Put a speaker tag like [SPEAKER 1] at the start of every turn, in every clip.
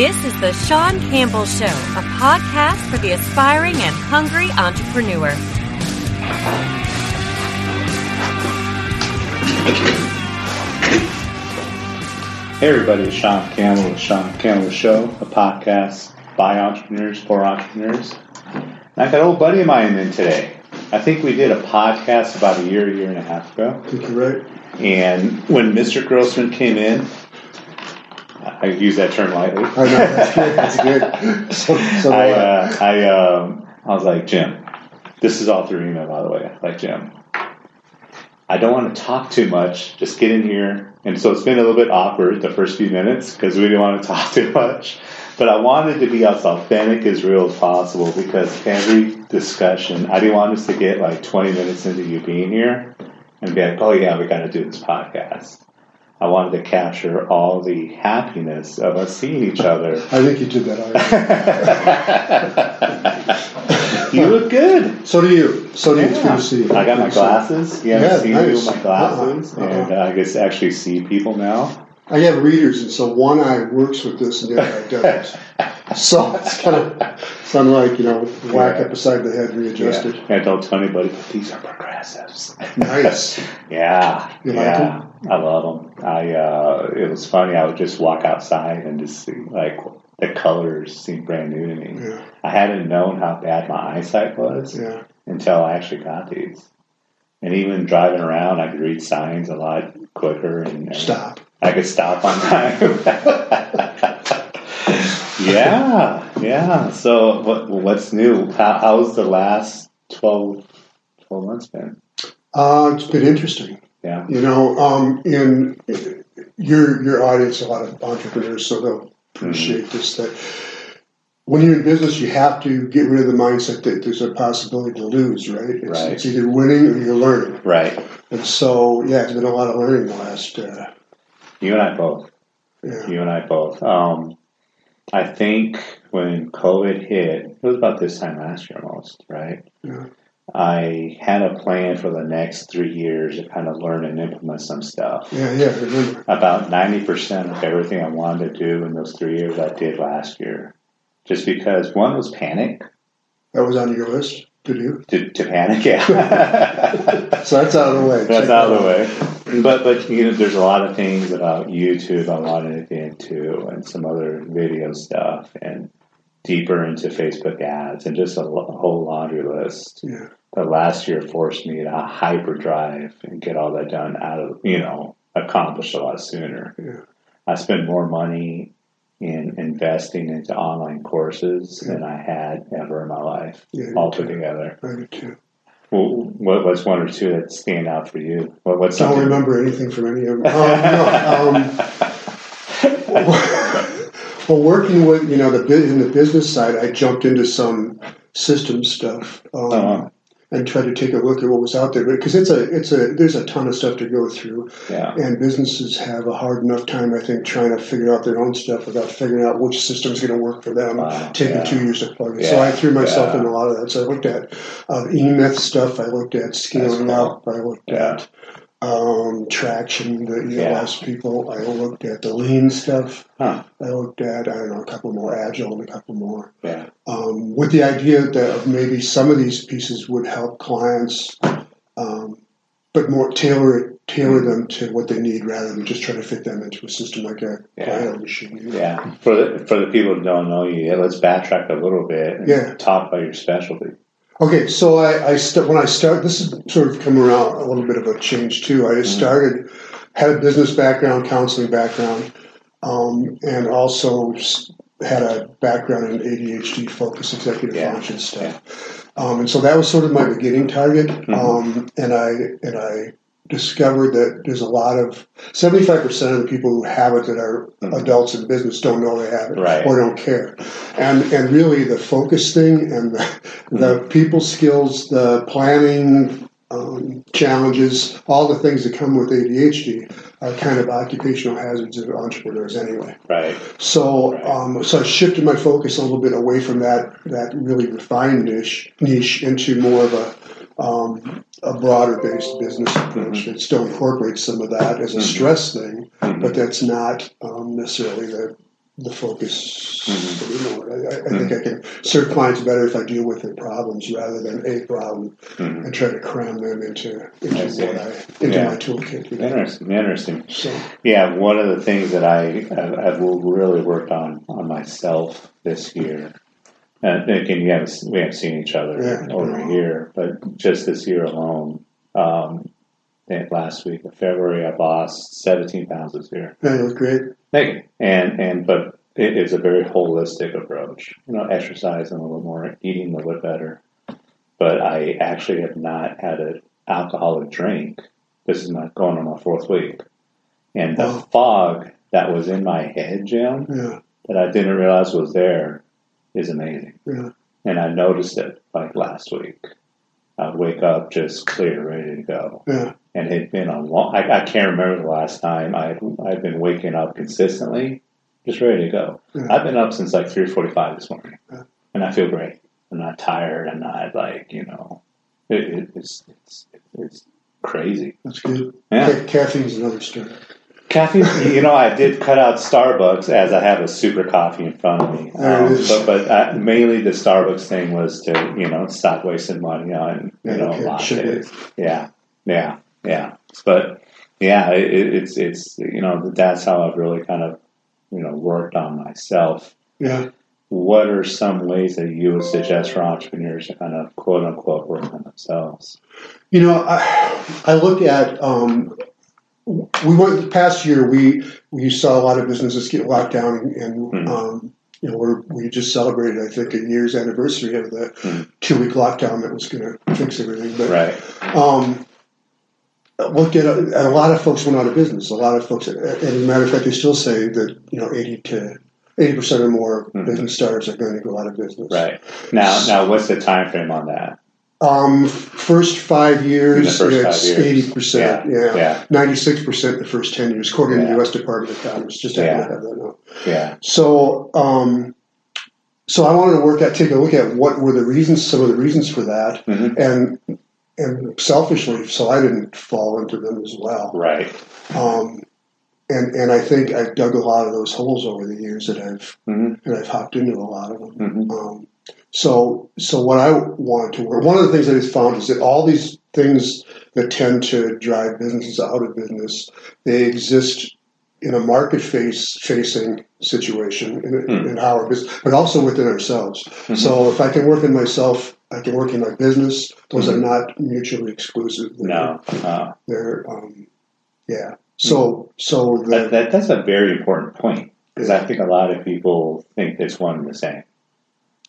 [SPEAKER 1] This is the Sean Campbell Show, a podcast for the aspiring and hungry entrepreneur.
[SPEAKER 2] Hey everybody, it's Sean Campbell with Sean Campbell Show, a podcast by entrepreneurs for entrepreneurs. And I got an old buddy of mine in today. I think we did a podcast about a year, year and a half ago.
[SPEAKER 3] I think you're right.
[SPEAKER 2] And when Mr. Grossman came in, I use that term lightly.
[SPEAKER 3] I know that's good. That's good. So, so
[SPEAKER 2] I,
[SPEAKER 3] I.
[SPEAKER 2] uh, I, um, I was like, Jim, this is all through email, by the way. Like, Jim, I don't want to talk too much. Just get in here. And so it's been a little bit awkward the first few minutes because we didn't want to talk too much. But I wanted to be as authentic as real as possible because every discussion, I didn't want us to get like 20 minutes into you being here and be like, oh yeah, we got to do this podcast. I wanted to capture all the happiness of us seeing each other.
[SPEAKER 3] I think you did that already.
[SPEAKER 2] you look good.
[SPEAKER 3] So do you. So do you. It's good to see you.
[SPEAKER 2] I got my
[SPEAKER 3] Good to see you.
[SPEAKER 2] glasses. You
[SPEAKER 3] Yeah,
[SPEAKER 2] seen
[SPEAKER 3] nice.
[SPEAKER 2] my glasses,
[SPEAKER 3] Uh-uh, uh-uh.
[SPEAKER 2] and uh, I guess actually see people now.
[SPEAKER 3] I have readers, and so one eye works with this, and the other eye doesn't. so it's kind of it's unlike you know whack
[SPEAKER 2] Yeah.
[SPEAKER 3] up beside the head, readjusted.
[SPEAKER 2] Yeah. And don't tell anybody, but these are
[SPEAKER 3] Nice.
[SPEAKER 2] yeah,
[SPEAKER 3] You like
[SPEAKER 2] yeah, I love them. I uh, it was funny. I would just walk outside and just see like the colors seemed brand new to me.
[SPEAKER 3] Yeah.
[SPEAKER 2] I hadn't known how bad my eyesight was
[SPEAKER 3] Yeah.
[SPEAKER 2] until I actually got these. And even driving around, I could read signs a lot quicker and
[SPEAKER 3] Stop.
[SPEAKER 2] I could stop on time. yeah, yeah. So what what's new? How, how's the last 12, 12 months been?
[SPEAKER 3] Uh, it's been interesting.
[SPEAKER 2] Yeah,
[SPEAKER 3] You know, um, in your your audience, a lot of entrepreneurs, so they'll appreciate this. That when you're in business, you have to get rid of the mindset that there's a possibility to lose. Right? It's,
[SPEAKER 2] Right.
[SPEAKER 3] it's either winning or you're learning.
[SPEAKER 2] right.
[SPEAKER 3] And so, yeah, it's been a lot of learning the last. Uh,
[SPEAKER 2] You and I both.
[SPEAKER 3] yeah,
[SPEAKER 2] You and I both. Um, I think when COVID hit, it was about this time last year almost, right?
[SPEAKER 3] Yeah.
[SPEAKER 2] I had a plan for the next three years to kind of learn and implement some stuff.
[SPEAKER 3] yeah, yeah. Remember.
[SPEAKER 2] About 90% of everything I wanted to do in those three years, I did last year. Just because one was panic,
[SPEAKER 3] That was on your list to do.
[SPEAKER 2] to, to panic, yeah.
[SPEAKER 3] So that's out of the way.
[SPEAKER 2] That's
[SPEAKER 3] Check
[SPEAKER 2] out of the way. But but you know, there's a lot of things about YouTube I wanted to get into, and some other video stuff, and deeper into Facebook ads, and just a, a whole laundry list.
[SPEAKER 3] Yeah.
[SPEAKER 2] But last year forced me to hyperdrive and get all that done out of you know accomplished a lot sooner.
[SPEAKER 3] Yeah.
[SPEAKER 2] I spend more money in investing into online courses than I had ever in my life,
[SPEAKER 3] Yeah,
[SPEAKER 2] all put together.
[SPEAKER 3] I do too.
[SPEAKER 2] Well, what, what's one or two that stand out for you? What, what's
[SPEAKER 3] Don't
[SPEAKER 2] something?
[SPEAKER 3] remember anything from any of them. Um, no, um, well, working with you know the in the business side, I jumped into some system stuff um,
[SPEAKER 2] Uh-huh.
[SPEAKER 3] and tried to take a look at what was out there because it's a it's a there's a ton of stuff to go through,
[SPEAKER 2] Yeah,
[SPEAKER 3] and businesses have a hard enough time I think trying to figure out their own stuff without figuring out which system's going to work for them.
[SPEAKER 2] Wow,
[SPEAKER 3] Taking
[SPEAKER 2] yeah.
[SPEAKER 3] two years to plug it, so I threw myself
[SPEAKER 2] yeah.
[SPEAKER 3] in a lot of that. So I looked at uh, stuff. I looked at scaling
[SPEAKER 2] cool.
[SPEAKER 3] up. I looked
[SPEAKER 2] Yeah.
[SPEAKER 3] at um, traction, the
[SPEAKER 2] Yeah.
[SPEAKER 3] EOS people. I looked at the lean stuff.
[SPEAKER 2] Huh.
[SPEAKER 3] I looked at I don't know a couple more agile and a couple more.
[SPEAKER 2] yeah,
[SPEAKER 3] Um, with the idea that maybe some of these pieces would help clients, um, but more tailor tailor them to what they need rather than just try to fit them into a system like a
[SPEAKER 2] Yeah.
[SPEAKER 3] Machine.
[SPEAKER 2] yeah. For the for the people who don't know you, let's backtrack a little bit and
[SPEAKER 3] Yeah.
[SPEAKER 2] talk about your specialty.
[SPEAKER 3] Okay, so I, I st- when I start, this is sort of come around a little bit of a change too. I started had a business background, counseling background, um, and also had a background in ADHD, focus, executive
[SPEAKER 2] Yeah,
[SPEAKER 3] function stuff. Um, and so that was sort of my beginning target. Um, and I and I discovered that there's a lot of 75% of the people who have it that are adults in business don't know they have it
[SPEAKER 2] Right.
[SPEAKER 3] or don't care. And and really the focus thing and the, the people skills, the planning um, challenges, all the things that come with ADHD are kind of occupational hazards of entrepreneurs anyway.
[SPEAKER 2] Right.
[SPEAKER 3] So,
[SPEAKER 2] Right.
[SPEAKER 3] um, so I shifted my focus a little bit away from that that really refined niche niche into more of a um, a broader based business approach that still incorporates some of that as a stress thing,
[SPEAKER 2] Mhm.
[SPEAKER 3] but that's not um, necessarily the the focus
[SPEAKER 2] Mhm.
[SPEAKER 3] anymore. I, I, I think I can serve clients better if I deal with their problems rather than a problem and try to cram them into into
[SPEAKER 2] I
[SPEAKER 3] what I into
[SPEAKER 2] Yeah.
[SPEAKER 3] my toolkit. You know?
[SPEAKER 2] Interesting. Interesting.
[SPEAKER 3] So
[SPEAKER 2] Yeah, one of the things that I I've, I've really worked on on myself this year, and again, you haven't we haven't seen each other
[SPEAKER 3] Yeah.
[SPEAKER 2] over a year, but just this year alone, um, I think last week of February, I lost seventeen pounds this year.
[SPEAKER 3] you look great.
[SPEAKER 2] Thank you. And and but it is a very holistic approach. You know, exercising a little more, eating a little bit better. But I actually have not had an alcoholic drink. This is not going on my fourth week. And the
[SPEAKER 3] Wow.
[SPEAKER 2] fog that was in my head, Jim,
[SPEAKER 3] Yeah,
[SPEAKER 2] that I didn't realize was there, is amazing.
[SPEAKER 3] yeah,
[SPEAKER 2] And I noticed it like last week. I'd wake up just clear, ready to go
[SPEAKER 3] yeah.
[SPEAKER 2] and it had been a long. I, I can't remember the last time I I've been waking up consistently, just ready to go.
[SPEAKER 3] Yeah.
[SPEAKER 2] I've been up since like three forty five this morning,
[SPEAKER 3] Yeah.
[SPEAKER 2] and I feel great. I'm not tired. I'm not like you know, it, it, it's it's it's crazy.
[SPEAKER 3] That's good.
[SPEAKER 2] Yeah,
[SPEAKER 3] Ca- caffeine's another story.
[SPEAKER 2] Caffeine. you know, I did cut out Starbucks as I have a super coffee in front of me. Um, but but uh, mainly the Starbucks thing was to you know stop wasting money on you know
[SPEAKER 3] okay,
[SPEAKER 2] lattes. Yeah, yeah, yeah. But yeah, it- it's it's you know that's how I've really kind of you know worked on myself.
[SPEAKER 3] Yeah.
[SPEAKER 2] What are some ways that you would suggest for entrepreneurs to kind of quote unquote work on themselves?
[SPEAKER 3] You know, I, I look at um, we went the past year. We we saw a lot of businesses get locked down, and
[SPEAKER 2] Mhm.
[SPEAKER 3] um, you know we're, we just celebrated I think a year's anniversary of the
[SPEAKER 2] Mhm.
[SPEAKER 3] two week lockdown that was going to fix everything. But
[SPEAKER 2] Right.
[SPEAKER 3] um, looked at a, a lot of folks went out of business. A lot of folks, and as a matter of fact, they still say that you know eighty to eighty percent or more
[SPEAKER 2] Mhm.
[SPEAKER 3] business startups are going to go out of business.
[SPEAKER 2] Right. Now now what's the time frame on that?
[SPEAKER 3] Um, first five years,
[SPEAKER 2] first five
[SPEAKER 3] it's
[SPEAKER 2] years.
[SPEAKER 3] eighty percent. Yeah.
[SPEAKER 2] Yeah.
[SPEAKER 3] Ninety-six percent the first ten years, according to the U.S. Department of Commerce. Just happen
[SPEAKER 2] Yeah.
[SPEAKER 3] to have that now.
[SPEAKER 2] Yeah.
[SPEAKER 3] So, um, so I wanted to work at take a look at what were the reasons, some of the reasons for that,
[SPEAKER 2] Mhm.
[SPEAKER 3] and and selfishly, so I didn't fall into them as well.
[SPEAKER 2] Right.
[SPEAKER 3] Um, and and I think I've dug a lot of those holes over the years that I've
[SPEAKER 2] hmm
[SPEAKER 3] and I've hopped into a lot of them.
[SPEAKER 2] hmm
[SPEAKER 3] Um, so, so what I wanted to work, one of the things I just found is that all these things that tend to drive businesses out of business, they exist in a market face facing situation in,
[SPEAKER 2] Hmm.
[SPEAKER 3] in our business, but also within ourselves.
[SPEAKER 2] Mhm.
[SPEAKER 3] So if I can work in myself, I can work in my business. Those
[SPEAKER 2] Mhm.
[SPEAKER 3] are not mutually exclusive. They're-
[SPEAKER 2] No. Uh,
[SPEAKER 3] they're um, yeah. So so the
[SPEAKER 2] that, that that's a very important point because I think a lot of people think it's one and the same.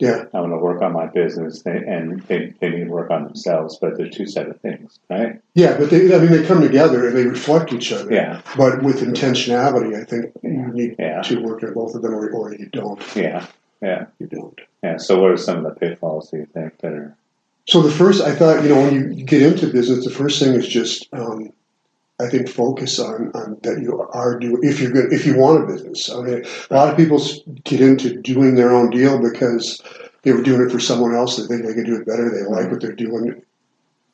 [SPEAKER 3] Yeah
[SPEAKER 2] I want to work on my business, they, and they, they need to work on themselves, but they're two separate things, right?
[SPEAKER 3] yeah, but they I mean they come together and they reflect each other.
[SPEAKER 2] Yeah,
[SPEAKER 3] But with intentionality, I think
[SPEAKER 2] Yeah.
[SPEAKER 3] you need
[SPEAKER 2] Yeah.
[SPEAKER 3] to work on both of them, or, or you don't.
[SPEAKER 2] yeah, yeah,
[SPEAKER 3] You don't.
[SPEAKER 2] yeah. So, what are some of the pitfalls do you think that are?
[SPEAKER 3] So the first, I thought, you know, when you get into business, the first thing is just, um, I think, focus on, on that you are doing. If you're good, if you want a business, I mean, a lot of people s- get into doing their own deal because they were doing it for someone else. They think they can do it better. They like what they're doing,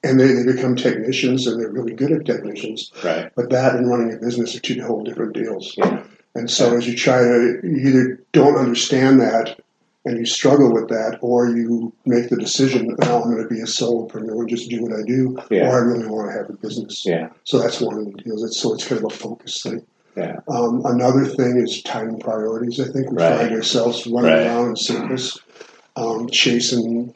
[SPEAKER 3] and they, they become technicians, and they're really good at technicians.
[SPEAKER 2] Right.
[SPEAKER 3] But that and running a business are two whole different deals.
[SPEAKER 2] Yeah.
[SPEAKER 3] And so as you try to, you either don't understand that and you struggle with that, or you make the decision, oh, I'm going to be a solopreneur and just do what I do,
[SPEAKER 2] Yeah.
[SPEAKER 3] or I really want to have a business.
[SPEAKER 2] Yeah.
[SPEAKER 3] So that's one of the deals. It's, so it's kind of a focus thing.
[SPEAKER 2] Yeah.
[SPEAKER 3] Um, another thing is time priorities. I think we
[SPEAKER 2] Right.
[SPEAKER 3] find ourselves running
[SPEAKER 2] Right.
[SPEAKER 3] around in circles, um, chasing,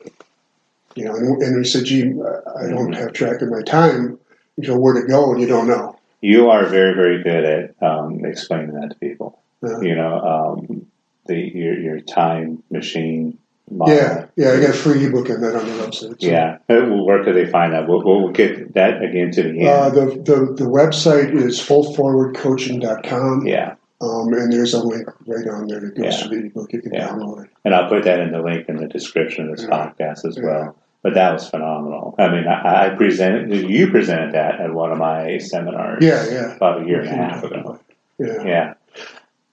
[SPEAKER 3] you know, and, and we said, gee, I don't
[SPEAKER 2] Mhm.
[SPEAKER 3] have track of my time. You know where to go, and you don't know.
[SPEAKER 2] You are very, very good at um, explaining that to people.
[SPEAKER 3] Yeah.
[SPEAKER 2] You know, um, the your your time machine. Model.
[SPEAKER 3] Yeah, yeah, I got a free ebook on that on the website. so-
[SPEAKER 2] Yeah. Where could they find that? We'll, we'll get that again to the end.
[SPEAKER 3] Uh, the, the the website is fullforwardcoaching.com,
[SPEAKER 2] yeah.
[SPEAKER 3] um, and there's a link right on there that goes
[SPEAKER 2] Yeah.
[SPEAKER 3] to the ebook. You can
[SPEAKER 2] Yeah.
[SPEAKER 3] download it.
[SPEAKER 2] And I'll put that in the link in the description of this
[SPEAKER 3] Yeah.
[SPEAKER 2] podcast as well. But that was phenomenal. I mean, I, I presented, you presented that at one of my seminars
[SPEAKER 3] Yeah, yeah,
[SPEAKER 2] about a year and a half ago.
[SPEAKER 3] yeah.
[SPEAKER 2] Yeah.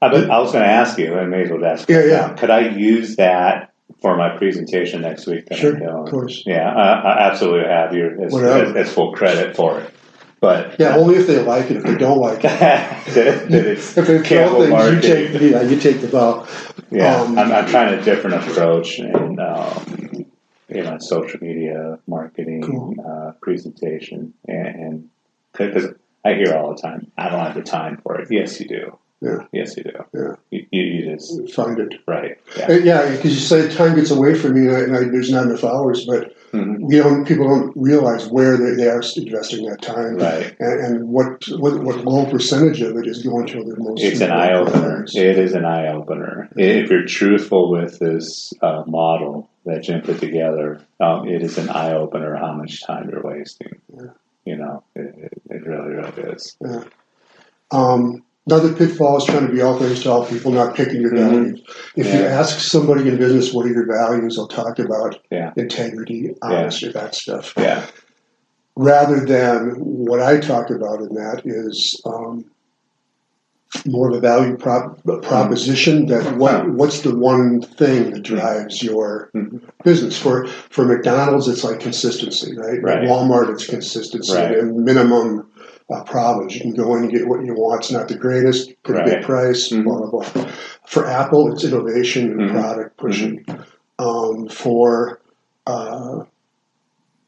[SPEAKER 2] I, but I was going to ask you, I may as well ask
[SPEAKER 3] Yeah,
[SPEAKER 2] you
[SPEAKER 3] yeah.
[SPEAKER 2] Could I use that for my presentation next week? That
[SPEAKER 3] Sure, of course.
[SPEAKER 2] Yeah, I, I absolutely have. It's,
[SPEAKER 3] Whatever.
[SPEAKER 2] it's, it's full credit for it. But
[SPEAKER 3] Yeah, only if they like it. If they don't like it,
[SPEAKER 2] that, that
[SPEAKER 3] if they throw things, you take yeah, you take the ball.
[SPEAKER 2] Yeah,
[SPEAKER 3] Um,
[SPEAKER 2] I'm, I'm trying a different approach and um, you know social media marketing,
[SPEAKER 3] Cool.
[SPEAKER 2] uh, presentation, and because I hear all the time, I don't have the time for it. Yes, you do.
[SPEAKER 3] Yeah.
[SPEAKER 2] Yes, you do.
[SPEAKER 3] Yeah.
[SPEAKER 2] You, you, you just
[SPEAKER 3] Find it.
[SPEAKER 2] right.
[SPEAKER 3] Uh,
[SPEAKER 2] Yeah.
[SPEAKER 3] Yeah, because you say time gets away from you and, I, there's not enough hours. But
[SPEAKER 2] Mhm.
[SPEAKER 3] we don't. People don't realize where they, they are investing that time,
[SPEAKER 2] Right.
[SPEAKER 3] and, and what, what what low percentage of it is going to the most.
[SPEAKER 2] It's an eye opener. It is an eye opener. If you're truthful with this uh, model that Jim put together, um, it is an eye opener how much time you're wasting.
[SPEAKER 3] Yeah.
[SPEAKER 2] You know, it, it, it really, really is.
[SPEAKER 3] Um, another pitfall is trying to be all things to all people, not picking your
[SPEAKER 2] Mhm.
[SPEAKER 3] values. If you ask somebody in business what are your values, they'll talk about
[SPEAKER 2] Yeah.
[SPEAKER 3] integrity, honesty, that stuff.
[SPEAKER 2] Yeah.
[SPEAKER 3] Rather than what I talk about in that is um, more of a value prop, proposition that what what's the one thing that drives your
[SPEAKER 2] Mhm.
[SPEAKER 3] business for for McDonald's it's like consistency right,
[SPEAKER 2] Right.
[SPEAKER 3] Walmart it's consistency
[SPEAKER 2] Right.
[SPEAKER 3] and minimum uh, problems you can go in and get what you want it's not the greatest pretty
[SPEAKER 2] Right.
[SPEAKER 3] good price
[SPEAKER 2] Mhm.
[SPEAKER 3] blah blah blah for Apple it's innovation and
[SPEAKER 2] Mhm.
[SPEAKER 3] product pushing um, for uh,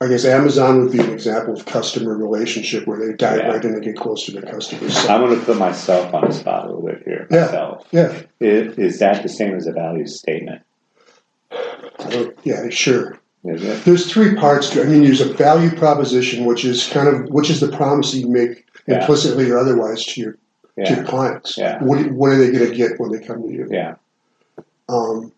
[SPEAKER 3] I guess Amazon would be an example of customer relationship where they dive
[SPEAKER 2] Yeah.
[SPEAKER 3] right in and get close to their customers. So,
[SPEAKER 2] I'm going to put myself on the spot a little bit here.
[SPEAKER 3] Yeah.
[SPEAKER 2] Myself.
[SPEAKER 3] yeah,
[SPEAKER 2] Is, is that the same as a value statement?
[SPEAKER 3] Yeah, sure. There's three parts to. I mean, there's a value proposition, which is kind of which is the promise you make
[SPEAKER 2] Yeah.
[SPEAKER 3] implicitly or otherwise to your to your clients.
[SPEAKER 2] Yeah.
[SPEAKER 3] What what are they going to get when they come to you?
[SPEAKER 2] Yeah.
[SPEAKER 3] Um,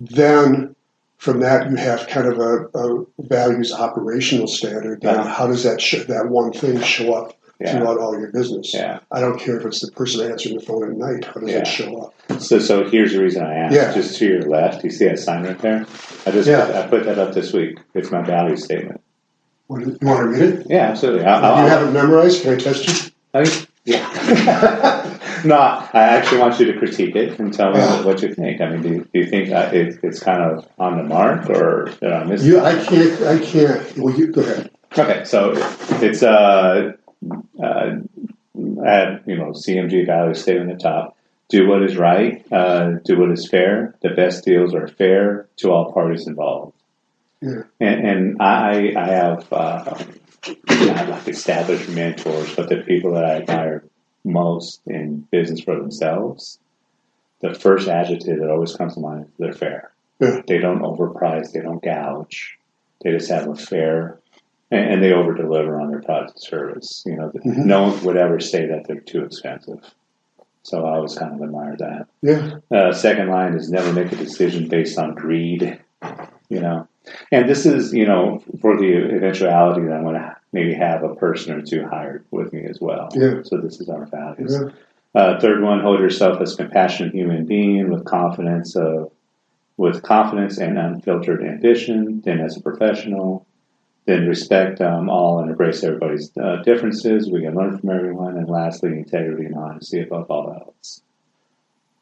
[SPEAKER 3] then from that you have kind of a, a values operational standard. Then
[SPEAKER 2] Uh-huh.
[SPEAKER 3] how does that sh- that one thing show up
[SPEAKER 2] Yeah.
[SPEAKER 3] throughout all your business?
[SPEAKER 2] Yeah.
[SPEAKER 3] I don't care if it's the person answering the phone at night. How does
[SPEAKER 2] Yeah.
[SPEAKER 3] that show up?
[SPEAKER 2] So, so here's the reason I asked.
[SPEAKER 3] Yeah.
[SPEAKER 2] Just to your left, you see that sign right there? I just
[SPEAKER 3] Yeah.
[SPEAKER 2] put, I put that up this week. It's my value statement.
[SPEAKER 3] What, you want to read it?
[SPEAKER 2] Yeah, absolutely.
[SPEAKER 3] Do
[SPEAKER 2] I,
[SPEAKER 3] you have it memorized? Can I test you?
[SPEAKER 2] I, yeah. no, I actually want you to critique it and tell me
[SPEAKER 3] Yeah.
[SPEAKER 2] what you think. I mean, do you, do you think it, it's kind of on the mark or did I miss
[SPEAKER 3] You, I can't. I can't. Well, you go ahead.
[SPEAKER 2] Okay, so it's uh, uh, at you know CMG value stay on the top. Do what is right. Uh, do what is fair. The best deals are fair to all parties involved.
[SPEAKER 3] Yeah.
[SPEAKER 2] And, and I, I have uh, not like established mentors, but the people that I admire most in business for themselves. The first adjective that always comes to mind is they're fair.
[SPEAKER 3] Yeah.
[SPEAKER 2] They don't overprice. They don't gouge. They just have a fair and, and they over deliver on their product and service. You know,
[SPEAKER 3] Mhm.
[SPEAKER 2] no one would ever say that they're too expensive. So I always kind of admire that.
[SPEAKER 3] Yeah.
[SPEAKER 2] Uh, second line is never make a decision based on greed. You know, and this is you know for the eventuality that I'm going to maybe have a person or two hired with me as well.
[SPEAKER 3] Yeah.
[SPEAKER 2] So this is our values.
[SPEAKER 3] Yeah.
[SPEAKER 2] Uh, third one, hold yourself as a compassionate human being with confidence of with confidence and unfiltered ambition. Then as a professional, then respect um, all and embrace everybody's uh, differences. We can learn from everyone. And lastly, integrity and honesty above all else.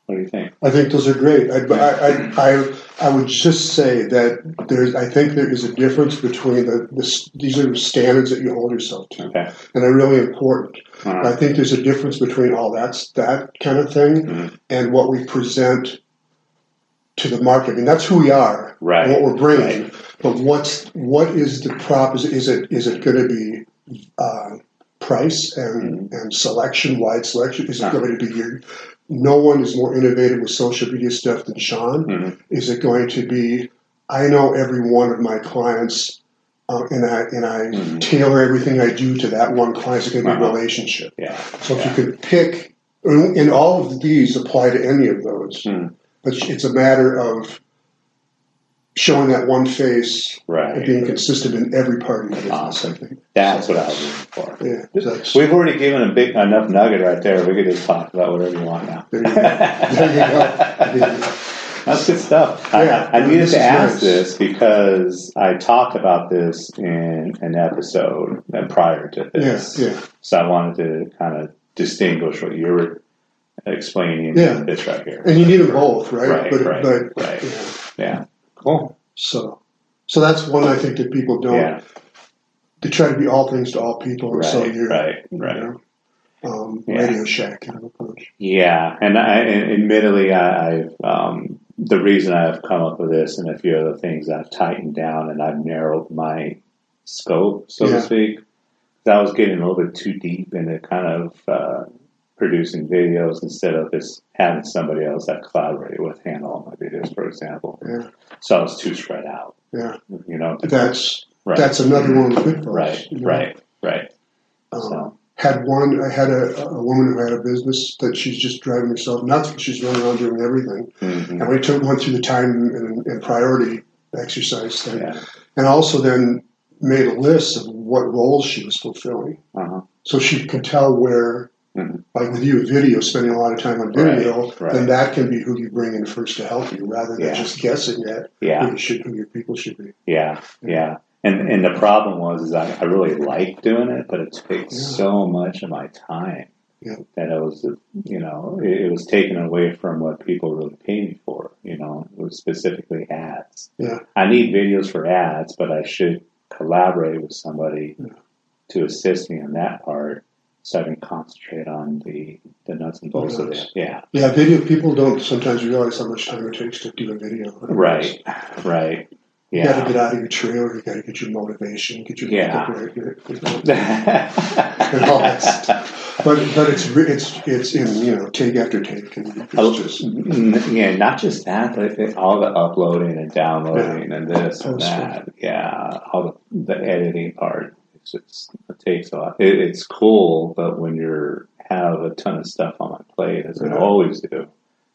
[SPEAKER 2] What do you think?
[SPEAKER 3] I think those are great. I, I, I, I, would just say that there's. I think there is a difference between the, the. These are standards that you hold yourself to,
[SPEAKER 2] Okay.
[SPEAKER 3] and they're really important.
[SPEAKER 2] All
[SPEAKER 3] I think there's a difference between all that's that kind of thing
[SPEAKER 2] Mhm.
[SPEAKER 3] and what we present to the market. I mean, that's who we are,
[SPEAKER 2] Right.
[SPEAKER 3] what we're bringing. But what's what is the prop? Is, is it is it going to be uh, price and and selection, wide selection? Is it
[SPEAKER 2] Uh-huh.
[SPEAKER 3] going to be your? No one is more innovative with social media stuff than Sean.
[SPEAKER 2] Mhm.
[SPEAKER 3] Is it going to be? I know every one of my clients. Uh, and I and I
[SPEAKER 2] Mhm.
[SPEAKER 3] tailor everything I do to that one client. It's going to be
[SPEAKER 2] Uh-huh.
[SPEAKER 3] relationship.
[SPEAKER 2] Yeah.
[SPEAKER 3] So if
[SPEAKER 2] Yeah.
[SPEAKER 3] you could pick, and all of these apply to any of those,
[SPEAKER 2] Hmm.
[SPEAKER 3] But it's a matter of showing that one face and being consistent in every part of your business. I
[SPEAKER 2] Awesome.
[SPEAKER 3] think.
[SPEAKER 2] That's what I was looking for.
[SPEAKER 3] Yeah, that's,
[SPEAKER 2] We've already given a big enough nugget right there. We could just talk about whatever you want now.
[SPEAKER 3] There you go. There you go. There you go.
[SPEAKER 2] That's good stuff.
[SPEAKER 3] Yeah,
[SPEAKER 2] I, I needed to ask
[SPEAKER 3] nice.
[SPEAKER 2] this because I talked about this in an episode uh, prior to
[SPEAKER 3] Yes,
[SPEAKER 2] this.
[SPEAKER 3] yeah,
[SPEAKER 2] So I wanted to kind of distinguish what you were explaining
[SPEAKER 3] Yeah.
[SPEAKER 2] this right here.
[SPEAKER 3] and you need them both, right?
[SPEAKER 2] Right,
[SPEAKER 3] but,
[SPEAKER 2] right,
[SPEAKER 3] but
[SPEAKER 2] right.
[SPEAKER 3] yeah.
[SPEAKER 2] Yeah. Cool.
[SPEAKER 3] So, so that's one I think that people don't.
[SPEAKER 2] Yeah.
[SPEAKER 3] to try to be all things to all people, and so
[SPEAKER 2] Right,
[SPEAKER 3] you're
[SPEAKER 2] right,
[SPEAKER 3] you
[SPEAKER 2] right.
[SPEAKER 3] know, um,
[SPEAKER 2] Yeah.
[SPEAKER 3] Radio Shack kind of approach.
[SPEAKER 2] Yeah, and I, and admittedly, I, I've um, the reason I've come up with this and a few other things I've tightened down and I've narrowed my scope, so
[SPEAKER 3] Yeah.
[SPEAKER 2] to speak. 'Cause I was getting a little bit too deep into kind of uh, producing videos instead of just having somebody else that collaborated with handle all my videos, for example.
[SPEAKER 3] Yeah,
[SPEAKER 2] So I was too spread out.
[SPEAKER 3] yeah.
[SPEAKER 2] You know,
[SPEAKER 3] That's
[SPEAKER 2] right,
[SPEAKER 3] that's another one of the pitfalls.
[SPEAKER 2] right,
[SPEAKER 3] you know.
[SPEAKER 2] right, right.
[SPEAKER 3] Um,
[SPEAKER 2] So
[SPEAKER 3] had one. I had a, a woman who had a business that she's just driving herself nuts she's running around doing everything.
[SPEAKER 2] mhm,
[SPEAKER 3] And we took went through the time and, and priority exercise thing,
[SPEAKER 2] yeah,
[SPEAKER 3] and also then made a list of what roles she was fulfilling,
[SPEAKER 2] uh-huh.
[SPEAKER 3] so she could tell where.
[SPEAKER 2] Mhm.
[SPEAKER 3] Like with you, video, spending a lot of time on video,
[SPEAKER 2] Right, right.
[SPEAKER 3] then that can be who you bring in first to help you, rather than
[SPEAKER 2] Yeah.
[SPEAKER 3] just guessing at
[SPEAKER 2] yeah.
[SPEAKER 3] who you should, who your people should be.
[SPEAKER 2] Yeah, yeah. And and the problem was is I, I really liked doing it, but it takes
[SPEAKER 3] Yeah.
[SPEAKER 2] so much of my time
[SPEAKER 3] Yeah.
[SPEAKER 2] that it was you know it, it was taken away from what people really pay me for. You know, it was specifically ads.
[SPEAKER 3] Yeah.
[SPEAKER 2] I need videos for ads, but I should collaborate with somebody to assist me in that part, so I can concentrate on the the nuts and bolts of it. Yeah,
[SPEAKER 3] Yeah, video people don't sometimes realize how much time it takes to do a video.
[SPEAKER 2] right, right.
[SPEAKER 3] You got to get out of your trailer. You got to get your motivation, get your
[SPEAKER 2] Yeah.
[SPEAKER 3] right, and all that stuff. But but it's it's it's in you know take after take, and
[SPEAKER 2] Oh,
[SPEAKER 3] it's just
[SPEAKER 2] yeah, not just that, but all the uploading and downloading and this and that. Yeah, all the, the editing part. It's just it takes a lot. It, it's cool, but when you're have a ton of stuff on my plate, as I always do,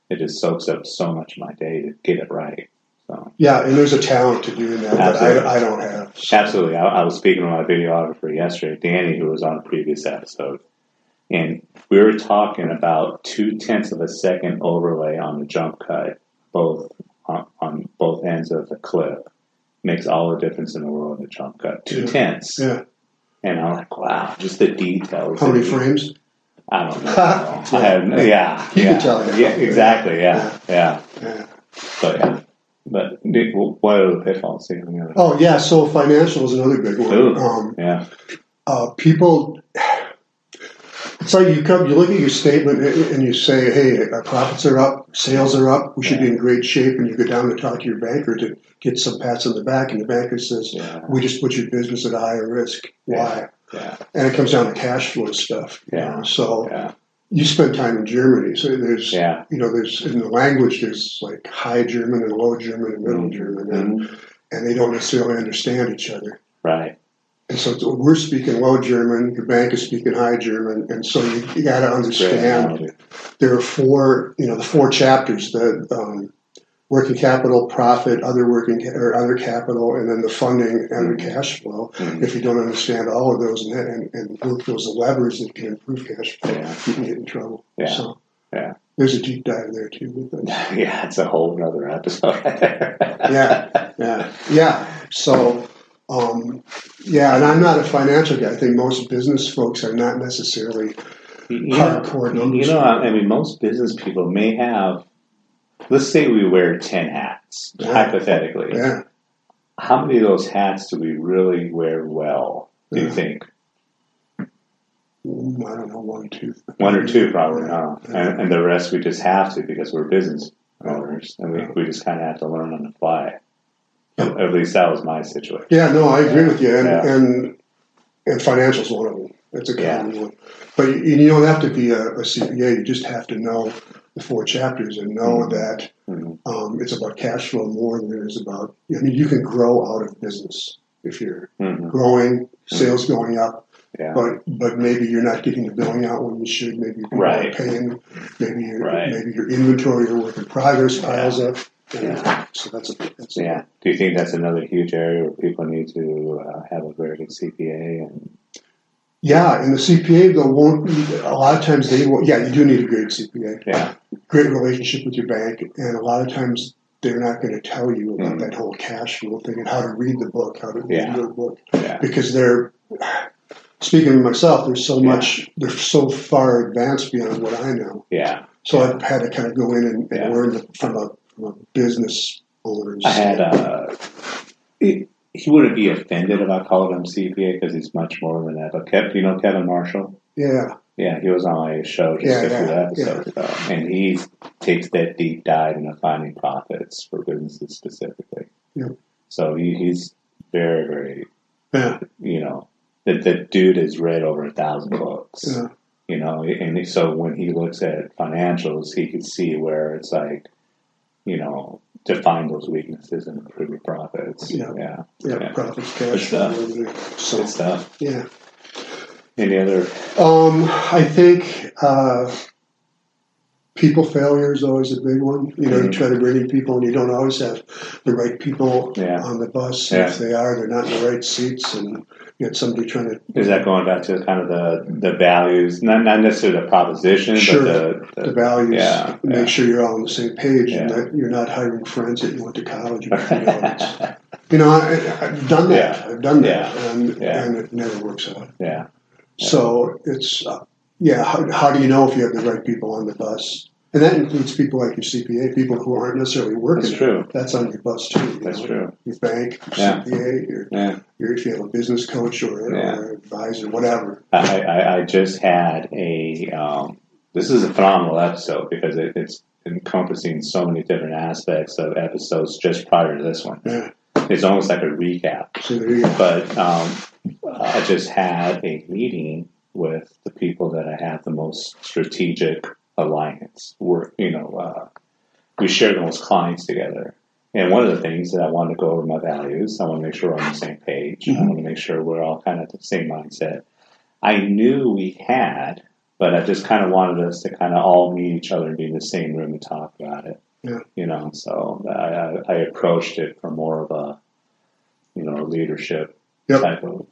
[SPEAKER 2] it just soaks up so much of my day to get it right. So
[SPEAKER 3] yeah, and there's a talent to doing that that
[SPEAKER 2] Absolutely.
[SPEAKER 3] I, I don't have. So,
[SPEAKER 2] absolutely, I, I was speaking to my videographer yesterday, Danny, who was on a previous episode, and we were talking about two tenths of a second overlay on the jump cut, both on, on both ends of the clip, makes all the difference in the world in the jump cut. Two
[SPEAKER 3] Yeah.
[SPEAKER 2] tenths,
[SPEAKER 3] Yeah,
[SPEAKER 2] and I'm like, wow, just the details.
[SPEAKER 3] how many frames?
[SPEAKER 2] I don't know. I yeah,
[SPEAKER 3] You
[SPEAKER 2] yeah,
[SPEAKER 3] can tell, yeah.
[SPEAKER 2] yeah, exactly, yeah, yeah.
[SPEAKER 3] Yeah.
[SPEAKER 2] But yeah, but what are the pitfalls?
[SPEAKER 3] Oh yeah, so financial is another big one. Um,
[SPEAKER 2] yeah,
[SPEAKER 3] uh, people it's like you come you look at your statement and you say hey our profits are up sales are up we should be in great shape and you go down and talk to your banker to get some pats on the back and the banker says
[SPEAKER 2] yeah,
[SPEAKER 3] we just put your business at a higher risk. Why?
[SPEAKER 2] Yeah,
[SPEAKER 3] and it comes down to cash flow stuff you know. so
[SPEAKER 2] yeah,
[SPEAKER 3] you spend time in germany so there's
[SPEAKER 2] yeah.
[SPEAKER 3] you know there's in the language there's like high german and low german and middle german and, and they don't necessarily understand each other.
[SPEAKER 2] Right.
[SPEAKER 3] and so we're speaking low German, your bank is speaking high German, and so you, you got to understand there are four, you know, the four chapters: that um, working capital, profit, other working ca- or other capital, and then the funding and the cash flow.
[SPEAKER 2] Mhm.
[SPEAKER 3] If you don't understand all of those and, and, and work those levers that can improve cash flow,
[SPEAKER 2] Yeah.
[SPEAKER 3] you can get in trouble.
[SPEAKER 2] Yeah.
[SPEAKER 3] So
[SPEAKER 2] Yeah.
[SPEAKER 3] there's a deep dive there too.
[SPEAKER 2] Yeah, it's a whole other episode.
[SPEAKER 3] Yeah. Yeah, yeah. So, um, yeah, and I'm not a financial guy. I think most business folks are not necessarily
[SPEAKER 2] You know,
[SPEAKER 3] numbers.
[SPEAKER 2] you know, I mean, most business people may have. Let's say we wear ten hats,
[SPEAKER 3] Yeah.
[SPEAKER 2] hypothetically.
[SPEAKER 3] Yeah,
[SPEAKER 2] How many of those hats do we really wear well? Do you think
[SPEAKER 3] I don't know, one, or two,
[SPEAKER 2] One or two, probably, huh?
[SPEAKER 3] Yeah.
[SPEAKER 2] And, and the rest we just have to because we're business owners, and we,
[SPEAKER 3] Yeah.
[SPEAKER 2] we just kind of have to learn on the fly. At, least that was my situation.
[SPEAKER 3] Yeah, no, I agree with you, and
[SPEAKER 2] Yeah.
[SPEAKER 3] and and financials one of them. It's a
[SPEAKER 2] Yeah.
[SPEAKER 3] common one, but you, you don't have to be a, a CPA. You just have to know the four chapters and know
[SPEAKER 2] Mhm.
[SPEAKER 3] that
[SPEAKER 2] Mhm.
[SPEAKER 3] um, it's about cash flow more than it is about. I mean, you can grow out of business if you're
[SPEAKER 2] Mhm.
[SPEAKER 3] growing, sales going up,
[SPEAKER 2] Yeah.
[SPEAKER 3] but but maybe you're not getting the billing out when you should. Maybe people
[SPEAKER 2] Right.
[SPEAKER 3] are paying. Maybe your
[SPEAKER 2] Right.
[SPEAKER 3] maybe your inventory or work in progress piles up.
[SPEAKER 2] Yeah.
[SPEAKER 3] So that's a that's
[SPEAKER 2] Yeah. Do you think that's another huge area where people need to uh, have a very good CPA? And
[SPEAKER 3] Yeah, and the CPA though won't. A lot of times they will. Yeah, you do need a great CPA,
[SPEAKER 2] yeah,
[SPEAKER 3] great relationship with your bank, and a lot of times they're not going to tell you about
[SPEAKER 2] Mhm.
[SPEAKER 3] that whole cash flow thing and how to read the book, how to read
[SPEAKER 2] Yeah.
[SPEAKER 3] the book,
[SPEAKER 2] yeah,
[SPEAKER 3] because they're. Speaking of myself, there's so
[SPEAKER 2] Yeah.
[SPEAKER 3] much. They're so far advanced beyond what I know.
[SPEAKER 2] yeah.
[SPEAKER 3] So I've had to kind of go in and, and learn the, from a from a business owner's.
[SPEAKER 2] I had uh, it, he wouldn't be offended if I called him CPA because he's much more than that. But Kev, you know Kevin Marshall?
[SPEAKER 3] Yeah,
[SPEAKER 2] Yeah, he was on my show just
[SPEAKER 3] Yeah,
[SPEAKER 2] a few
[SPEAKER 3] yeah,
[SPEAKER 2] episodes ago, and he takes that deep dive into finding profits for businesses specifically.
[SPEAKER 3] Yeah.
[SPEAKER 2] So he, he's very, very,
[SPEAKER 3] yeah,
[SPEAKER 2] you know, the, the dude has read over a thousand books.
[SPEAKER 3] yeah,
[SPEAKER 2] You know, and so when he looks at financials, he can see where it's like, you know, to find those weaknesses and improve your profits.
[SPEAKER 3] Yeah.
[SPEAKER 2] yeah,
[SPEAKER 3] yeah.
[SPEAKER 2] Yeah.
[SPEAKER 3] Profits,
[SPEAKER 2] Good
[SPEAKER 3] cash, flow,
[SPEAKER 2] stuff.
[SPEAKER 3] So
[SPEAKER 2] good stuff.
[SPEAKER 3] yeah.
[SPEAKER 2] Any other?
[SPEAKER 3] Um, I think uh, people failure is always a big one. You know,
[SPEAKER 2] Mhm.
[SPEAKER 3] you try to bring in people, and you don't always have the right people
[SPEAKER 2] Yeah.
[SPEAKER 3] on the bus.
[SPEAKER 2] Yeah.
[SPEAKER 3] If they are, they're not in the right seats, and you get somebody trying to
[SPEAKER 2] Is that going back to kind of the the values, not not necessarily the proposition,
[SPEAKER 3] Sure.
[SPEAKER 2] but the,
[SPEAKER 3] the
[SPEAKER 2] the
[SPEAKER 3] values,
[SPEAKER 2] Yeah,
[SPEAKER 3] make
[SPEAKER 2] yeah.
[SPEAKER 3] sure you're all on the same page, and that you're not hiring friends that you went to college with. You know, you know I, I've done that.
[SPEAKER 2] Yeah.
[SPEAKER 3] I've done that,
[SPEAKER 2] Yeah.
[SPEAKER 3] and
[SPEAKER 2] Yeah.
[SPEAKER 3] and it never works out.
[SPEAKER 2] yeah,
[SPEAKER 3] So it's uh, yeah. How, how do you know if you have the right people on the bus? And that includes people like your CPA, people who aren't necessarily working.
[SPEAKER 2] That's true.
[SPEAKER 3] That's on your bus too. you
[SPEAKER 2] That's
[SPEAKER 3] know.
[SPEAKER 2] true.
[SPEAKER 3] Your bank, your
[SPEAKER 2] Yeah.
[SPEAKER 3] CPA, your,
[SPEAKER 2] yeah.
[SPEAKER 3] your if you have a business coach or,
[SPEAKER 2] Yeah.
[SPEAKER 3] or advisor, whatever.
[SPEAKER 2] I, I, I just had a. Um, this is a phenomenal episode because it, it's encompassing so many different aspects of episodes just prior to this one.
[SPEAKER 3] Yeah.
[SPEAKER 2] It's almost like a recap.
[SPEAKER 3] So there you go.
[SPEAKER 2] But um, I just had a meeting with the people that I have the most strategic alliance. We're, you know, uh, we share the most clients together. And one of the things that I want to go over my values, I want to make sure we're on the same page. I
[SPEAKER 3] Mhm.
[SPEAKER 2] want to make sure we're all kind of the same mindset. I knew we had, but I just kind of wanted us to kind of all meet each other and be in the same room and talk about it.
[SPEAKER 3] Yeah.
[SPEAKER 2] You know, so I, I, I approached it from more of a, you know, leadership
[SPEAKER 3] Yep.
[SPEAKER 2] type of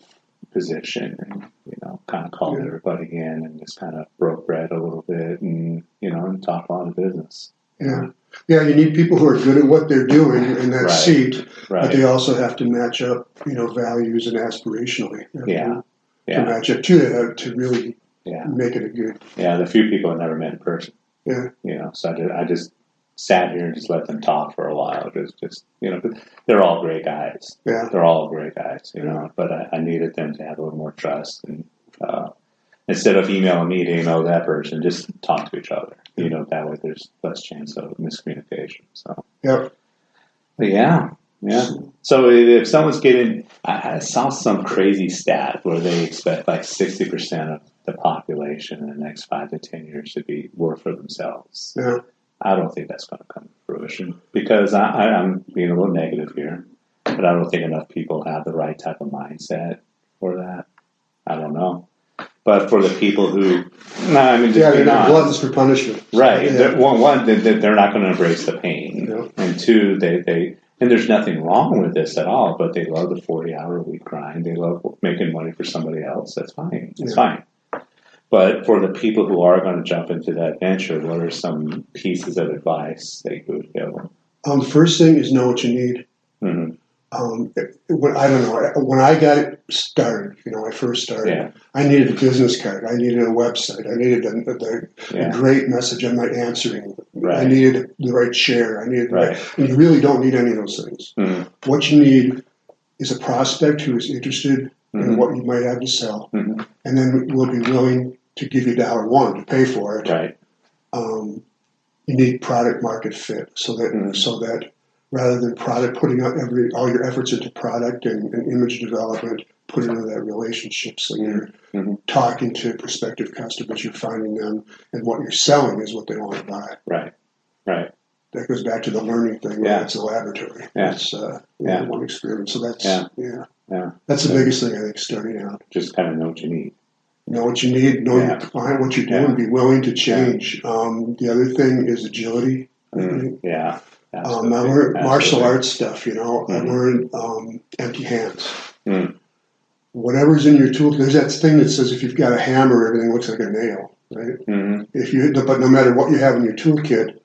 [SPEAKER 2] position and, you know, kind of called
[SPEAKER 3] Yeah.
[SPEAKER 2] everybody in and just kind of broke bread a little bit and, you know, and talk lot of business.
[SPEAKER 3] Yeah. Yeah, you need people who are good at what they're doing in that
[SPEAKER 2] Right.
[SPEAKER 3] seat, but they also have to match up, you know, values and aspirationally.
[SPEAKER 2] Yeah.
[SPEAKER 3] To, to
[SPEAKER 2] Yeah.
[SPEAKER 3] match up to that to really
[SPEAKER 2] Yeah.
[SPEAKER 3] make it a good.
[SPEAKER 2] Yeah. The few people I never met in person.
[SPEAKER 3] Yeah.
[SPEAKER 2] You know, so I, did, I just sat here and just let them talk for a while. Just, just, you know, but they're all great guys.
[SPEAKER 3] Yeah.
[SPEAKER 2] They're all great guys, you know, but I, I needed them to have a little more trust and, uh, instead of emailing me to email that person, just talk to each other. You know, that way there's less chance of miscommunication. So,
[SPEAKER 3] Yep.
[SPEAKER 2] but yeah, yeah. So if someone's getting, I I saw some crazy stat where they expect like sixty percent of the population in the next five to ten years to be work for themselves.
[SPEAKER 3] Yeah.
[SPEAKER 2] I don't think that's going to come to fruition because I, I, I'm being a little negative here, but I don't think enough people have the right type of mindset for that. I don't know, but for the people who, no, I mean, just
[SPEAKER 3] Yeah, they're not gluttons for punishment.
[SPEAKER 2] Right.
[SPEAKER 3] Yeah.
[SPEAKER 2] They're- One, one they- they- they're not going to embrace the pain,
[SPEAKER 3] Yeah.
[SPEAKER 2] and two, they, they and there's nothing wrong with this at all. But they love the forty hour week grind. They love making money for somebody else. That's fine. It's
[SPEAKER 3] Yeah.
[SPEAKER 2] fine. But for the people who are going to jump into that venture, what are some pieces of advice that you would give them?
[SPEAKER 3] Um, first thing is know what you need.
[SPEAKER 2] Mhm.
[SPEAKER 3] Um, when, I don't know. When I got started, you know, I first started.
[SPEAKER 2] Yeah.
[SPEAKER 3] I needed a business card. I needed a website. I needed a, the, a
[SPEAKER 2] Yeah.
[SPEAKER 3] great message on my answering.
[SPEAKER 2] Right.
[SPEAKER 3] I needed the right chair. I needed the right.
[SPEAKER 2] Right.
[SPEAKER 3] And you really don't need any of those things.
[SPEAKER 2] Mhm.
[SPEAKER 3] What you need is a prospect who is interested in
[SPEAKER 2] Mhm.
[SPEAKER 3] what you might have to sell,
[SPEAKER 2] Mhm.
[SPEAKER 3] and then will be willing to give you dollar one to pay for it.
[SPEAKER 2] Right.
[SPEAKER 3] Um, you need product market fit, so that
[SPEAKER 2] Mhm.
[SPEAKER 3] so that rather than product putting out every all your efforts into product and, and image development, put it into that relationship. So you're
[SPEAKER 2] Mhm.
[SPEAKER 3] talking to prospective customers, you're finding them, and what you're selling is what they want to buy.
[SPEAKER 2] Right. Right.
[SPEAKER 3] That goes back to the learning thing.
[SPEAKER 2] Yeah.
[SPEAKER 3] It's a laboratory.
[SPEAKER 2] Yeah.
[SPEAKER 3] It's uh,
[SPEAKER 2] Yeah.
[SPEAKER 3] one experiment. So that's
[SPEAKER 2] Yeah.
[SPEAKER 3] yeah.
[SPEAKER 2] Yeah.
[SPEAKER 3] That's the
[SPEAKER 2] Yeah.
[SPEAKER 3] biggest thing I think starting out.
[SPEAKER 2] Just kind of know what you need.
[SPEAKER 3] Know what you need, know
[SPEAKER 2] Yeah.
[SPEAKER 3] your client, what you're
[SPEAKER 2] Yeah.
[SPEAKER 3] doing, be willing to change. Um, the other thing is agility. I.
[SPEAKER 2] Mm. Yeah.
[SPEAKER 3] Um, I
[SPEAKER 2] Absolutely.
[SPEAKER 3] learned martial arts stuff, you know. I
[SPEAKER 2] Mhm.
[SPEAKER 3] learned um, empty hands.
[SPEAKER 2] Mm.
[SPEAKER 3] Whatever's in your tool, there's that thing that says if you've got a hammer, everything looks like a nail, right?
[SPEAKER 2] Mhm.
[SPEAKER 3] If you, but no matter what you have in your toolkit,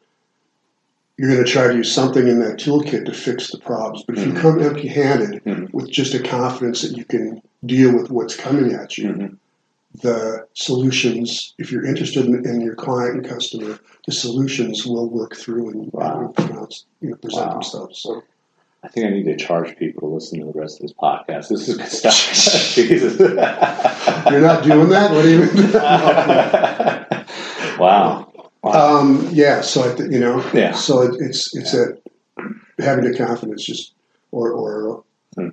[SPEAKER 3] you're going to try to use something in that toolkit to fix the problems. But if
[SPEAKER 2] Mhm.
[SPEAKER 3] you come empty-handed
[SPEAKER 2] Mhm.
[SPEAKER 3] with just a confidence that you can deal with what's coming at you,
[SPEAKER 2] Mhm.
[SPEAKER 3] The solutions, if you're interested in, in your client and customer, the solutions will work through and,
[SPEAKER 2] Wow.
[SPEAKER 3] and pronounce, you know, present
[SPEAKER 2] Wow.
[SPEAKER 3] themselves. So
[SPEAKER 2] I think I need to charge people to listen to the rest of this podcast. This is good stuff. Jesus.
[SPEAKER 3] You're not doing that. What do you mean?
[SPEAKER 2] wow. wow.
[SPEAKER 3] um, yeah. So I, th- you know.
[SPEAKER 2] Yeah.
[SPEAKER 3] So it, it's it's a having the confidence, just or or
[SPEAKER 2] Hmm.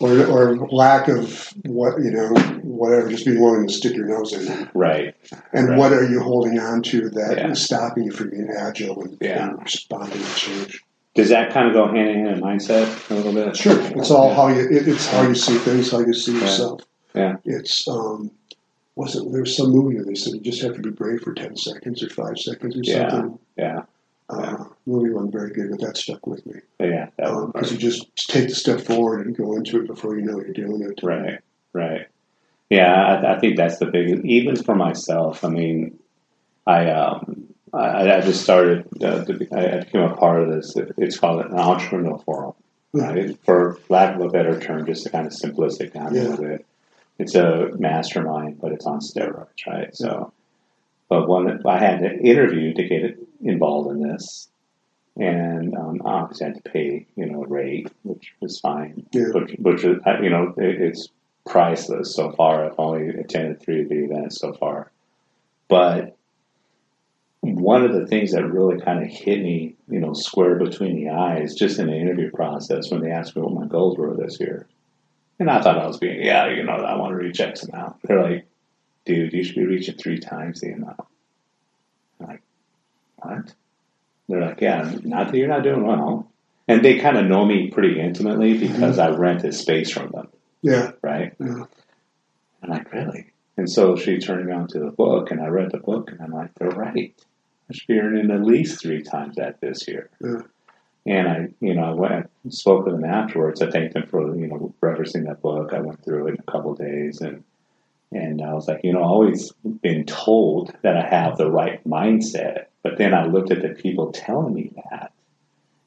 [SPEAKER 3] Or or lack of what you know, whatever. Just being willing to stick your nose in.
[SPEAKER 2] Right.
[SPEAKER 3] And
[SPEAKER 2] Right.
[SPEAKER 3] what are you holding on to that
[SPEAKER 2] Yeah.
[SPEAKER 3] is stopping you from being agile and,
[SPEAKER 2] Yeah.
[SPEAKER 3] and responding to change?
[SPEAKER 2] Does that kind of go hand in hand in mindset a little bit?
[SPEAKER 3] Sure, it's all how you. It, it's how you see things, how you see yourself.
[SPEAKER 2] Yeah.
[SPEAKER 3] It's um, was it there was some movie where they said you just have to be brave for ten seconds or five seconds or
[SPEAKER 2] Yeah.
[SPEAKER 3] something.
[SPEAKER 2] Yeah.
[SPEAKER 3] Uh, movie wasn't very good, but that stuck with me
[SPEAKER 2] Yeah. Would
[SPEAKER 3] because you just take the step forward and go into it before you know you're doing it.
[SPEAKER 2] Right, right. Yeah, I, I think that's the biggest. Even for myself, I mean, I um, I, I just started. Uh, to be, I became a part of this. It's called an entrepreneur forum, right? For lack of a better term, just a kind of simplistic kind
[SPEAKER 3] Yeah.
[SPEAKER 2] of it. It's a mastermind, but it's on steroids, right? So, but one I had an interview to get involved in this, and um, obviously I had to pay, you know, a rate, which was fine.
[SPEAKER 3] Yeah.
[SPEAKER 2] Which, which is, you know, it, it's priceless so far. I've only attended three of the events so far, but one of the things that really kind of hit me, you know, square between the eyes, just in the interview process when they asked me what my goals were this year, and I thought I was being, yeah, you know, I want to reach X amount. They're like, dude, you should be reaching three times the amount. I'm like, what? They're like, yeah, not that you're not doing well. And they kind of know me pretty intimately because mm-hmm. I rent rented space from them,
[SPEAKER 3] Yeah,
[SPEAKER 2] right?
[SPEAKER 3] yeah,
[SPEAKER 2] I'm like, really? And so she turned me on to the book, and I read the book, and I'm like, they're right. I should be earning at least three times that this year.
[SPEAKER 3] Yeah.
[SPEAKER 2] And I, you know, I went and spoke with them afterwards. I thanked them for, you know, referencing that book. I went through it in a couple of days, and and I was like, you know, I've always been told that I have the right mindset, but then I looked at the people telling me that,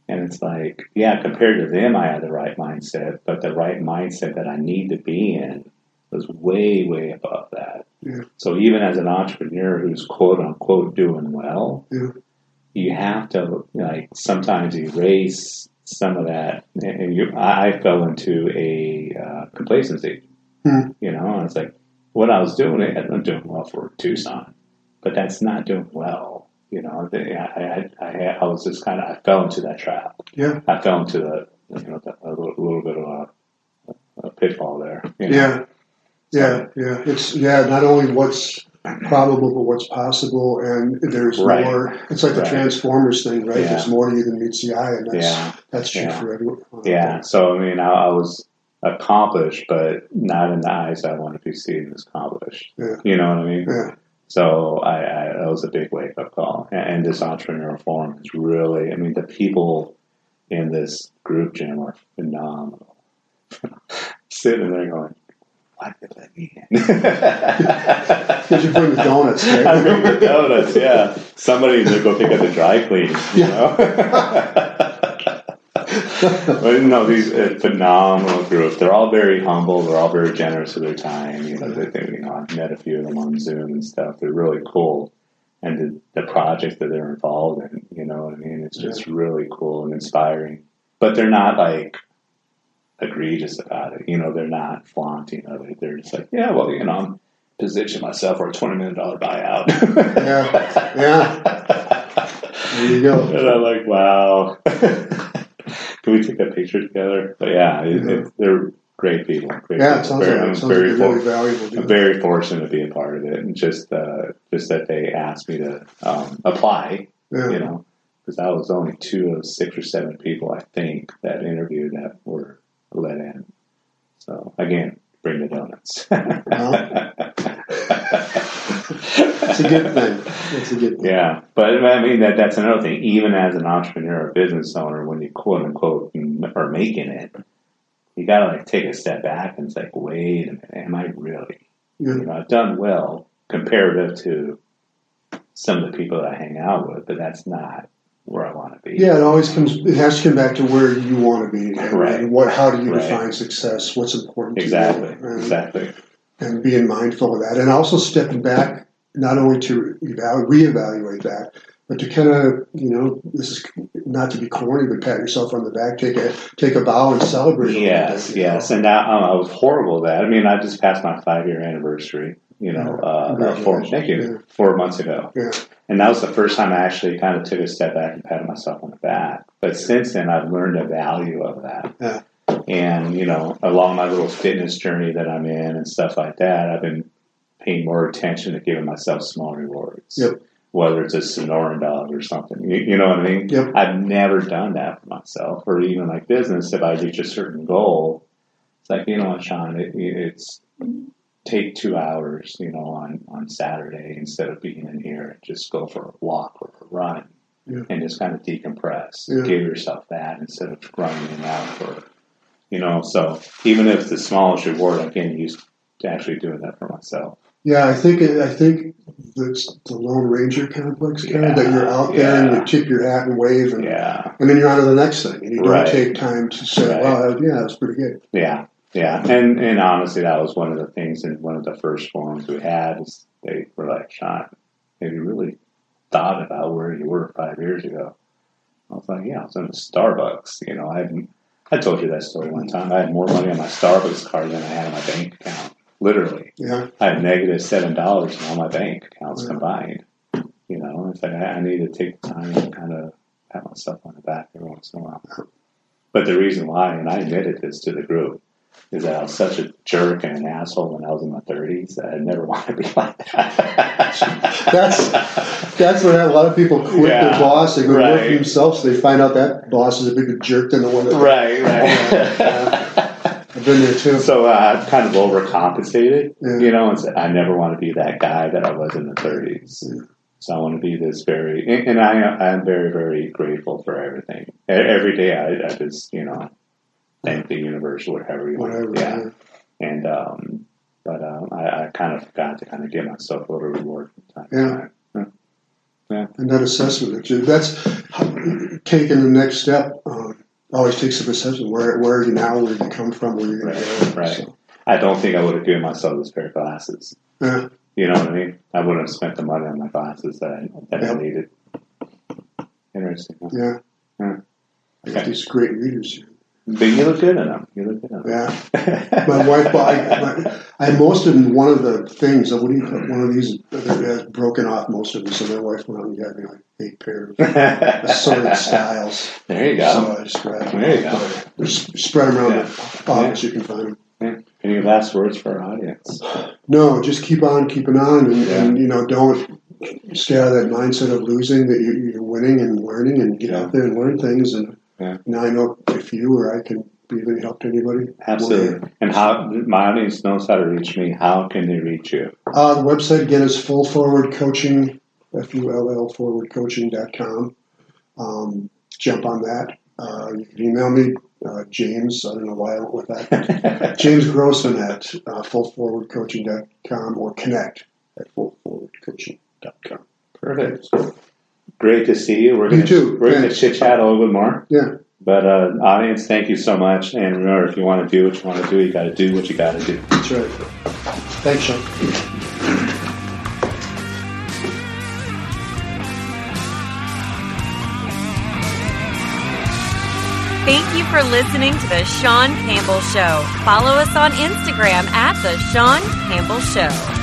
[SPEAKER 2] and it's like, yeah, compared to them, I had the right mindset, but the right mindset that I need to be in was way, way above that.
[SPEAKER 3] Yeah.
[SPEAKER 2] So even as an entrepreneur who's quote unquote doing well,
[SPEAKER 3] Yeah.
[SPEAKER 2] you have to like sometimes erase some of that. And you, I I fell into a uh, complacency.
[SPEAKER 3] Hmm.
[SPEAKER 2] You know, and it's like what I was doing. I'm doing well for Tucson, but that's not doing well. You know, I, I, I, I was just kind of I fell into that trap.
[SPEAKER 3] Yeah.
[SPEAKER 2] I fell into the you know the, a little, little bit of a, a pitfall there. you know?
[SPEAKER 3] yeah, yeah, yeah. It's yeah. Not only what's probable, but what's possible, and there's
[SPEAKER 2] Right.
[SPEAKER 3] more. It's like the
[SPEAKER 2] Right.
[SPEAKER 3] Transformers thing, right?
[SPEAKER 2] Yeah.
[SPEAKER 3] There's more to you than meets the eye, and that's
[SPEAKER 2] Yeah.
[SPEAKER 3] that's true
[SPEAKER 2] Yeah.
[SPEAKER 3] for everyone.
[SPEAKER 2] Yeah. So I mean, I, I was accomplished, but not in the eyes I want to be seen as accomplished.
[SPEAKER 3] Yeah.
[SPEAKER 2] You know what I mean?
[SPEAKER 3] Yeah.
[SPEAKER 2] So I, I that was a big wake up call. And, this entrepreneur forum is really, I mean, the people in this group, Jim, are phenomenal. Sitting there going, why did they let me in?
[SPEAKER 3] Because you bring the donuts, right?
[SPEAKER 2] I bring the donuts, yeah. Somebody to go pick up the dry cleaning, you know? but no, these uh, phenomenal group. They're all very humble. They're all very generous with their time. You know, they, they, you know, I've met a few of them on Zoom and stuff. They're really cool. And the, the projects that they're involved in, you know what I mean? It's just really cool and inspiring. But they're not like egregious about it. You know, they're not flaunting of it. They're just like, yeah, well, you know, I'm positioning myself for a $20 million buyout.
[SPEAKER 3] Yeah, yeah. There you go.
[SPEAKER 2] And I'm like, wow. Can we take a picture together? But yeah, it, it, they're great people. Great
[SPEAKER 3] Yeah, it
[SPEAKER 2] people.
[SPEAKER 3] sounds
[SPEAKER 2] Very-
[SPEAKER 3] like,
[SPEAKER 2] I'm very for-
[SPEAKER 3] really valuable
[SPEAKER 2] I'm very fortunate to be a part of it, and just uh, just that they asked me to um, apply.
[SPEAKER 3] Yeah.
[SPEAKER 2] You know, because I was only two of six or seven people I think that interviewed that were let in. So again, bring the donuts.
[SPEAKER 3] It's a good thing. It's a good thing.
[SPEAKER 2] Yeah, but I mean that that's another thing. Even as an entrepreneur or business owner, when you quote unquote are making it, you got to like take a step back and it's like, wait a minute, am I really?
[SPEAKER 3] Yeah.
[SPEAKER 2] You know, I've done well comparative to some of the people that I hang out with, but that's not where I want to be.
[SPEAKER 3] Yeah, it always comes. It has to come back to where you want to be, and,
[SPEAKER 2] Right.
[SPEAKER 3] and what? How do you
[SPEAKER 2] Right.
[SPEAKER 3] define success? What's important to
[SPEAKER 2] exactly,
[SPEAKER 3] you? And,
[SPEAKER 2] exactly.
[SPEAKER 3] and being mindful of that, and also stepping back, not only to evaluate, reevaluate that, but to kind of, you know, this is not to be corny, but pat yourself on the back, take a take a bow and celebrate.
[SPEAKER 2] Yes,
[SPEAKER 3] bit,
[SPEAKER 2] yes,
[SPEAKER 3] know.
[SPEAKER 2] and that um, I was horrible at that. I mean, I just passed my five year anniversary. You know, uh, about four, thank you,
[SPEAKER 3] Yeah.
[SPEAKER 2] four months ago,
[SPEAKER 3] Yeah.
[SPEAKER 2] and that was the first time I actually kind of took a step back and patted myself on the back. But since then, I've learned the value of that.
[SPEAKER 3] Yeah.
[SPEAKER 2] And you know, along my little fitness journey that I'm in and stuff like that, I've been paying more attention to giving myself small rewards.
[SPEAKER 3] Yep.
[SPEAKER 2] Whether it's a Sonoran dog or something, you, you know what I mean?
[SPEAKER 3] Yep.
[SPEAKER 2] I've never done that for myself, or even like business. If I reach a certain goal, it's like you know what, Sean, it, it's take two hours, you know, on on Saturday instead of being in here and just go for a walk or a run,
[SPEAKER 3] Yeah.
[SPEAKER 2] and just kind of decompress.
[SPEAKER 3] Yeah.
[SPEAKER 2] Give yourself that instead of grinding out for, you know. So even if it's the smallest reward, I'm getting used to actually doing that for myself.
[SPEAKER 3] Yeah, I think I think that's the Lone Ranger complex kind of that you're out there and you tip your hat and wave and
[SPEAKER 2] Yeah.
[SPEAKER 3] and then you're on to the next thing and you don't take time to say,
[SPEAKER 2] Right.
[SPEAKER 3] "Wow, yeah, that's pretty good."
[SPEAKER 2] Yeah, yeah, and and honestly, that was one of the things in one of the first forums we had. Is they were like, "Sean, have you really thought about where you were five years ago?" I was like, "Yeah, I was in a Starbucks. You know, I I told you that story one time. I had more money on my Starbucks card than I had in my bank account. Literally,
[SPEAKER 3] Yeah,
[SPEAKER 2] I had negative seven dollars in all my bank accounts
[SPEAKER 3] Yeah.
[SPEAKER 2] combined. You know, it's like I, I need to take the time to kind of pat myself on the back every once in a while. But the reason why, and I admitted this to the group, is that I was such a jerk and an asshole when I was in my thirties that I never want to be like that.
[SPEAKER 3] That's- that's where a lot of people quit
[SPEAKER 2] Yeah,
[SPEAKER 3] their boss. They go work for themselves. They find out that boss is a bigger jerk than the one that.
[SPEAKER 2] right, right.
[SPEAKER 3] I've been there too.
[SPEAKER 2] so uh, I kind of overcompensated,
[SPEAKER 3] Yeah.
[SPEAKER 2] you know, and said, I never want to be that guy that I was in the 30s.
[SPEAKER 3] Yeah.
[SPEAKER 2] So I want to be this very, and and I I am very very grateful for everything. Every day I, I just you know thank the universe, whatever you
[SPEAKER 3] Whatever.
[SPEAKER 2] want, yeah. And um, but um, I, I kind of forgot to kind of give myself a little reward from time
[SPEAKER 3] Yeah.
[SPEAKER 2] time.
[SPEAKER 3] And that assessment, that's taking the next step. Um, always takes some assessment. Where where are you now? Where did you come from? Where are you going
[SPEAKER 2] Right,
[SPEAKER 3] to go?
[SPEAKER 2] right.
[SPEAKER 3] So,
[SPEAKER 2] I don't think I would have given myself this pair of glasses.
[SPEAKER 3] yeah,
[SPEAKER 2] You know what I mean? I wouldn't have spent the money on my glasses that I, that I needed. Interesting. huh?
[SPEAKER 3] yeah.
[SPEAKER 2] Yeah.
[SPEAKER 3] I got these great readers here.
[SPEAKER 2] But you look good in them. You look good in them.
[SPEAKER 3] Yeah. My wife bought. I, I had most of them. One of the things. uh, What do you? One of these has broken off most of them. So my wife went out and got me like eight pairs of assorted styles.
[SPEAKER 2] there you go.
[SPEAKER 3] So I just grabbed them.
[SPEAKER 2] There you go.
[SPEAKER 3] Just spread them around
[SPEAKER 2] Yeah.
[SPEAKER 3] the office. You can find them. Yeah.
[SPEAKER 2] Any last words for our audience?
[SPEAKER 3] No, just keep on keeping on, and,
[SPEAKER 2] Yeah.
[SPEAKER 3] and you know, don't stay out of that mindset of losing. That you, you're winning and learning, and get out there and learn things. And
[SPEAKER 2] Yeah.
[SPEAKER 3] now I know if you or I can be of any help to anybody.
[SPEAKER 2] Absolutely. And how my audience knows how to reach me. How can they reach you?
[SPEAKER 3] Uh, the website again is full forward coaching, F U L L forward coaching.com. Um, jump on that. Uh, you can email me, uh, James. I don't know why I went with that. James Grossman at uh, fullforwardcoaching.com or connect at full forward fullforwardcoaching.com.
[SPEAKER 2] Perfect. Great to see you. We're
[SPEAKER 3] You
[SPEAKER 2] gonna
[SPEAKER 3] too.
[SPEAKER 2] we're gonna chit chat a little bit more.
[SPEAKER 3] Yeah.
[SPEAKER 2] But uh, audience, thank you so much. And remember, if you want to do what you want to do, you got to do what you got to do.
[SPEAKER 3] That's right. Thanks, Sean.
[SPEAKER 1] Thank you for listening to The Sean Campbell Show. Follow us on Instagram at The Sean Campbell Show.